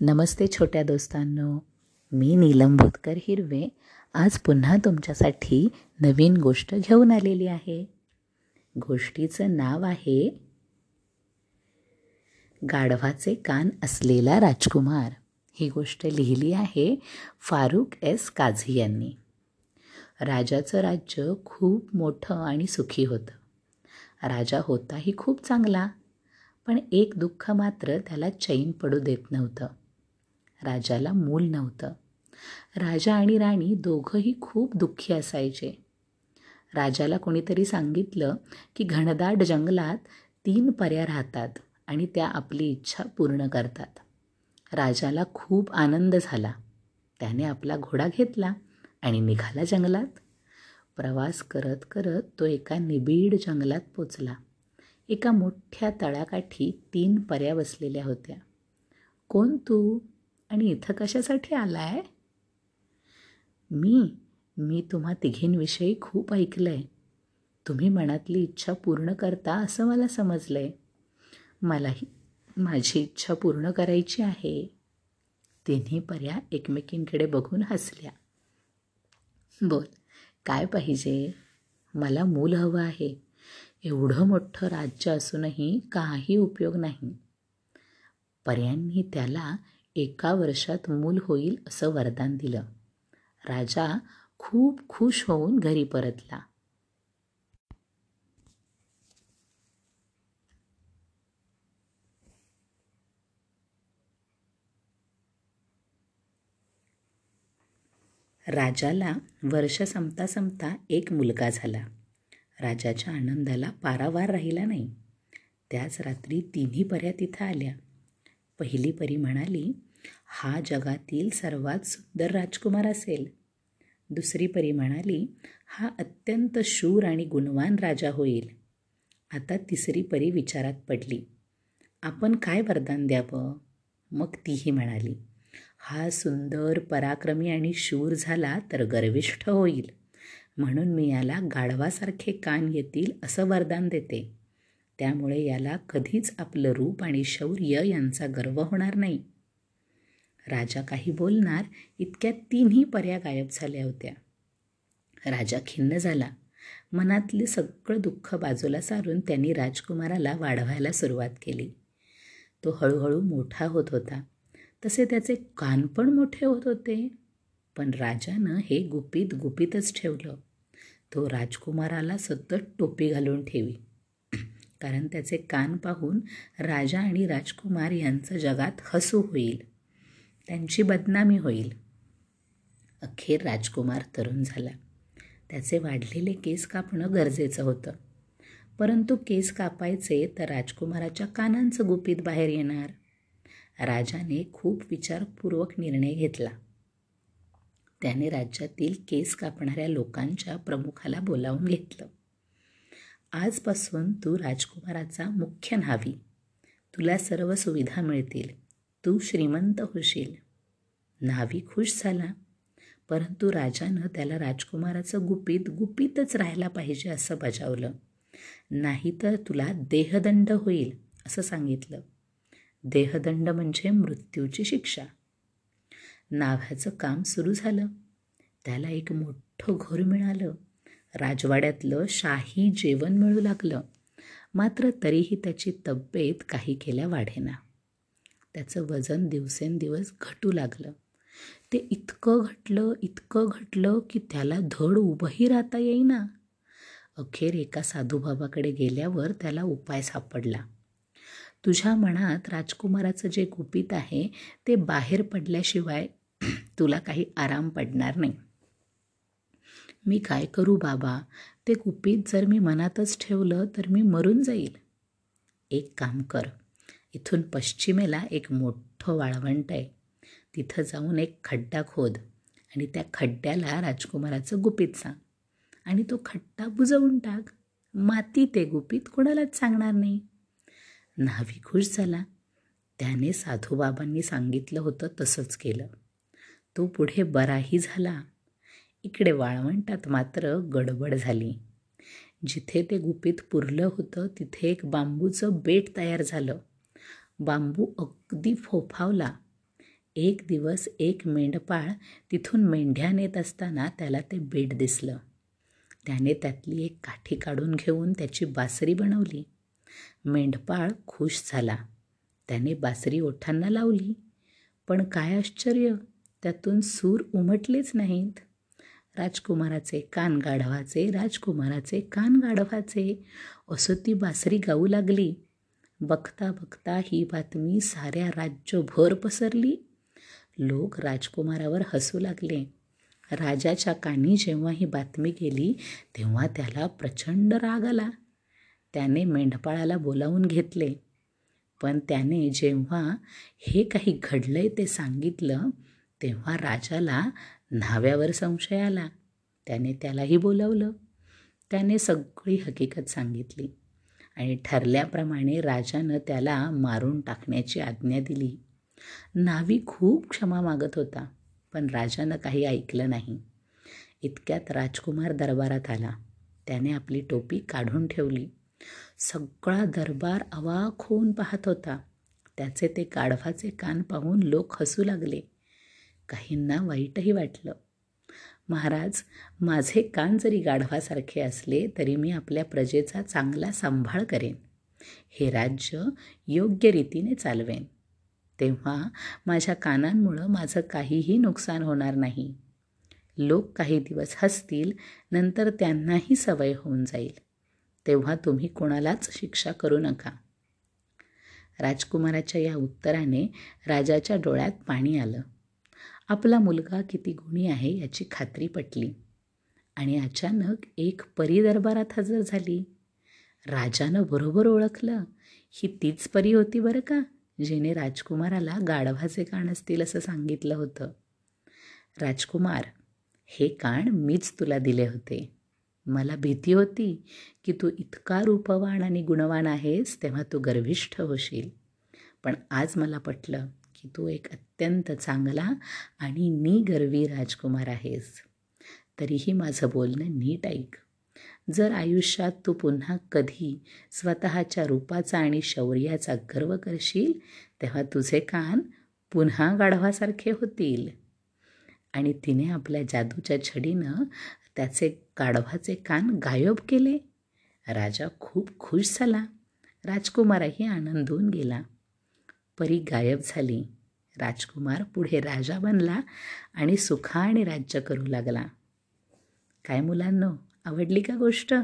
नमस्ते छोट्या दोस्तांनो. मी नीलम भोतकर हिरवे. आज पुन्हा तुमच्यासाठी नवीन गोष्ट घेऊन आलेली आहे. गोष्टीचं नाव आहे गाढवाचे कान असलेला राजकुमार. ही गोष्ट लिहिली आहे फारूक एस काझी यांनी. राजाचं राज्य खूप मोठं आणि सुखी होतं. राजा होताही खूप चांगला पण एक दुःख मात्र त्याला चैन पडू देत नव्हतं. राजाला मूल नव्हतं. राजा आणि राणी दोघंही खूप दुःखी असायचे. राजाला कोणीतरी सांगितलं की घनदाट जंगलात तीन पर्या राहतात आणि त्या आपली इच्छा पूर्ण करतात. राजाला खूप आनंद झाला. त्याने आपला घोडा घेतला आणि निघाला जंगलात. प्रवास करत करत तो एका निबीड जंगलात पोचला. एका मोठ्या तळाकाठी तीन पर्या बसलेल्या होत्या. कोण तू? आणि इथं कशासाठी आला आहे मी मी तुम्हा तिघींविषयी खूप ऐकलं आहे तुम्ही मनातली इच्छा पूर्ण करता असं मला समजलं आहे मलाही माझी इच्छा पूर्ण करायची आहे. तिन्ही पर्या एकमेकींकडे बघून हसल्या. बोल काय पाहिजे? मला मूल हवं आहे. एवढं मोठं राज्य असूनही काही उपयोग नाही. पर्यांनी त्याला एका वर्षात मूल होईल असं वरदान दिलं. राजा खूप खुश होऊन घरी परतला. राजाला वर्ष संपता संपता एक मुलगा झाला. राजाच्या आनंदाला पारावार राहिला नाही. त्याच रात्री तिन्ही पर्या तिथं आल्या. पहिली परी म्हणाली हा जगातील सर्वात सुंदर राजकुमार असेल. दुसरी परी म्हणाली हा अत्यंत शूर आणि गुणवान राजा होईल. आता तिसरी परी विचारात पडली आपण काय वरदान द्यावं? मग तीही म्हणाली हा सुंदर पराक्रमी आणि शूर झाला तर गर्विष्ठ होईल. म्हणून मी याला गाढवासारखे कान येतील असं वरदान देते. त्यामुळे याला कधीच आपलं रूप आणि शौर्य यांचा गर्व होणार नाही. राजा काही बोलणार इतक्या तिन्ही पर्या गायब झाल्या होत्या. राजा खिन्न झाला. मनातले सगळं दुःख बाजूला सारून त्यांनी राजकुमाराला वाढवायला सुरुवात केली. तो हळूहळू मोठा होत होता. तसे त्याचे कान पण मोठे होत होते. पण राजानं हे गुपित गुपितच ठेवलं. तो राजकुमाराला सतत टोपी घालून ठेवी. कारण त्याचे कान पाहून राजा आणि राजकुमार यांचं जगात हसू होईल. त्यांची बदनामी होईल. अखेर राजकुमार तरुण झाला. त्याचे वाढलेले केस कापणं गरजेचं होतं. परंतु केस कापायचे तर राजकुमाराच्या कानांचं गुपित बाहेर येणार. राजाने खूप विचारपूर्वक निर्णय घेतला. त्याने राज्यातील केस कापणाऱ्या लोकांच्या प्रमुखाला बोलावून घेतलं. आजपासून तू राजकुमाराचा मुख्य न्हावी. तुला सर्व सुविधा मिळतील. तू श्रीमंत होशील. न्हावी खुश झाला. परंतु राजानं त्याला राजकुमाराचं गुपित गुपितच राहायला पाहिजे असं बजावलं. नाहीतर तुला देहदंड होईल असं सांगितलं. देहदंड म्हणजे मृत्यूची शिक्षा. नाव्याचं काम सुरू झालं. त्याला एक मोठं घर मिळालं. राजवाड्यातलं शाही जेवण मिळू लागलं. मात्र तरीही त्याची तब्येत काही केल्या वाढेना. त्याचं वजन दिवसेंदिवस घटू लागलं. ते इतकं घटलं इतकं घटलं की त्याला धड उभंही राहता येईना. अखेर एका साधूबाबाकडे गेल्यावर त्याला उपाय सापडला. तुझ्या मनात राजकुमाराचं जे गुपित आहे ते बाहेर पडल्याशिवाय तुला काही आराम पडणार नाही. मी काय करू बाबा? ते गुपित जर मी मनातच ठेवलं तर मी मरून जाईल. एक काम कर. इथून पश्चिमेला एक मोठं वाळवंट आहे. तिथं जाऊन एक खड्डा खोद आणि त्या खड्ड्याला राजकुमाराचं गुपित सांग. आणि तो खड्डा बुजवून टाक. माती ते गुपित कोणालाच सांगणार नाही. न्हावी खुश झाला. त्याने साधूबाबांनी सांगितलं होतं तसंच केलं. तो पुढे बराही झाला. इकडे वाळवंटात मात्र गडबड झाली. जिथे ते गुपित पुरलं होतं तिथे एक बांबूचं बेट तयार झालं. बांबू अगदी फोफावला. एक दिवस एक मेंढपाळ तिथून मेंढ्या नेत असताना त्याला ते बेट दिसलं. त्याने त्यातली एक काठी काढून घेऊन त्याची बासरी बनवली. मेंढपाळ खुश झाला. त्याने बासरी ओठांना लावली. पण काय आश्चर्य त्यातून सूर उमटलेच नाहीत. राजकुमाराचे कान गाढवाचे राजकुमाराचे कान गाढवाचे. असं ती बासरी गाऊ लागली. बघता बघता ही बातमी साऱ्या राज्यभर पसरली. लोक राजकुमारावर हसू लागले. राजाच्या कानी जेव्हा ही बातमी गेली तेव्हा त्याला प्रचंड राग आला. त्याने मेंढपाळाला बोलावून घेतले. पण त्याने जेव्हा हे काही घडलंय ते सांगितलं तेव्हा राजाला न्हाव्यावर संशय आला. त्याने त्यालाही बोलवलं. त्याने सगळी हकीकत सांगितली आणि ठरल्याप्रमाणे राजानं त्याला मारून टाकण्याची आज्ञा दिली. न्हावी खूप क्षमा मागत होता पण राजानं काही ऐकलं नाही. इतक्यात राजकुमार दरबारात आला. त्याने आपली टोपी काढून ठेवली. सगळा दरबार अवाक होऊन पाहत होता. त्याचे ते काढवाचे कान पाहून लोक हसू लागले. काहींना वाईटही वाटलं. महाराज माझे कान जरी गाढवासारखे असले तरी मी आपल्या प्रजेचा चांगला सांभाळ करेन. हे राज्य योग्य रीतीने चालवेन. तेव्हा माझ्या कानांमुळं माझं काहीही नुकसान होणार नाही. लोक काही दिवस हसतील नंतर त्यांनाही सवय होऊन जाईल. तेव्हा तुम्ही कोणालाच शिक्षा करू नका. राजकुमाराच्या या उत्तराने राजाच्या डोळ्यात पाणी आलं. आपला मुलगा किती गुणी आहे याची खात्री पटली. आणि अचानक एक परी दरबारात हजर झाली. राजानं बरोबर ओळखलं. ही तीच परी होती बरं का जिने राजकुमाराला गाढवाचे कान असतील असं सांगितलं होतं. राजकुमार हे कान मीच तुला दिले होते. मला भीती होती की तू इतका रूपवान आणि गुणवान आहेस तेव्हा तू गर्विष्ठ होशील. पण आज मला पटलं की तू एक अत्यंत चांगला आणि निगर्वी राजकुमार आहेस. तरीही माझं बोलणं नीट ऐक. जर आयुष्यात तू पुन्हा कधी स्वतःच्या रूपाचा आणि शौर्याचा गर्व करशील तेव्हा तुझे कान पुन्हा गाढवासारखे होतील. आणि तिने आपल्या जादूच्या छडीनं त्याचे गाढवाचे कान गायब केले. राजा खूप खुश झाला. राजकुमारही आनंदून गेला. परी गायब झाली. राजकुमार पुढे राजा बनला आणि सुखाने राज्य करू लागला. काय मुलांनो आवडली का गोष्ट?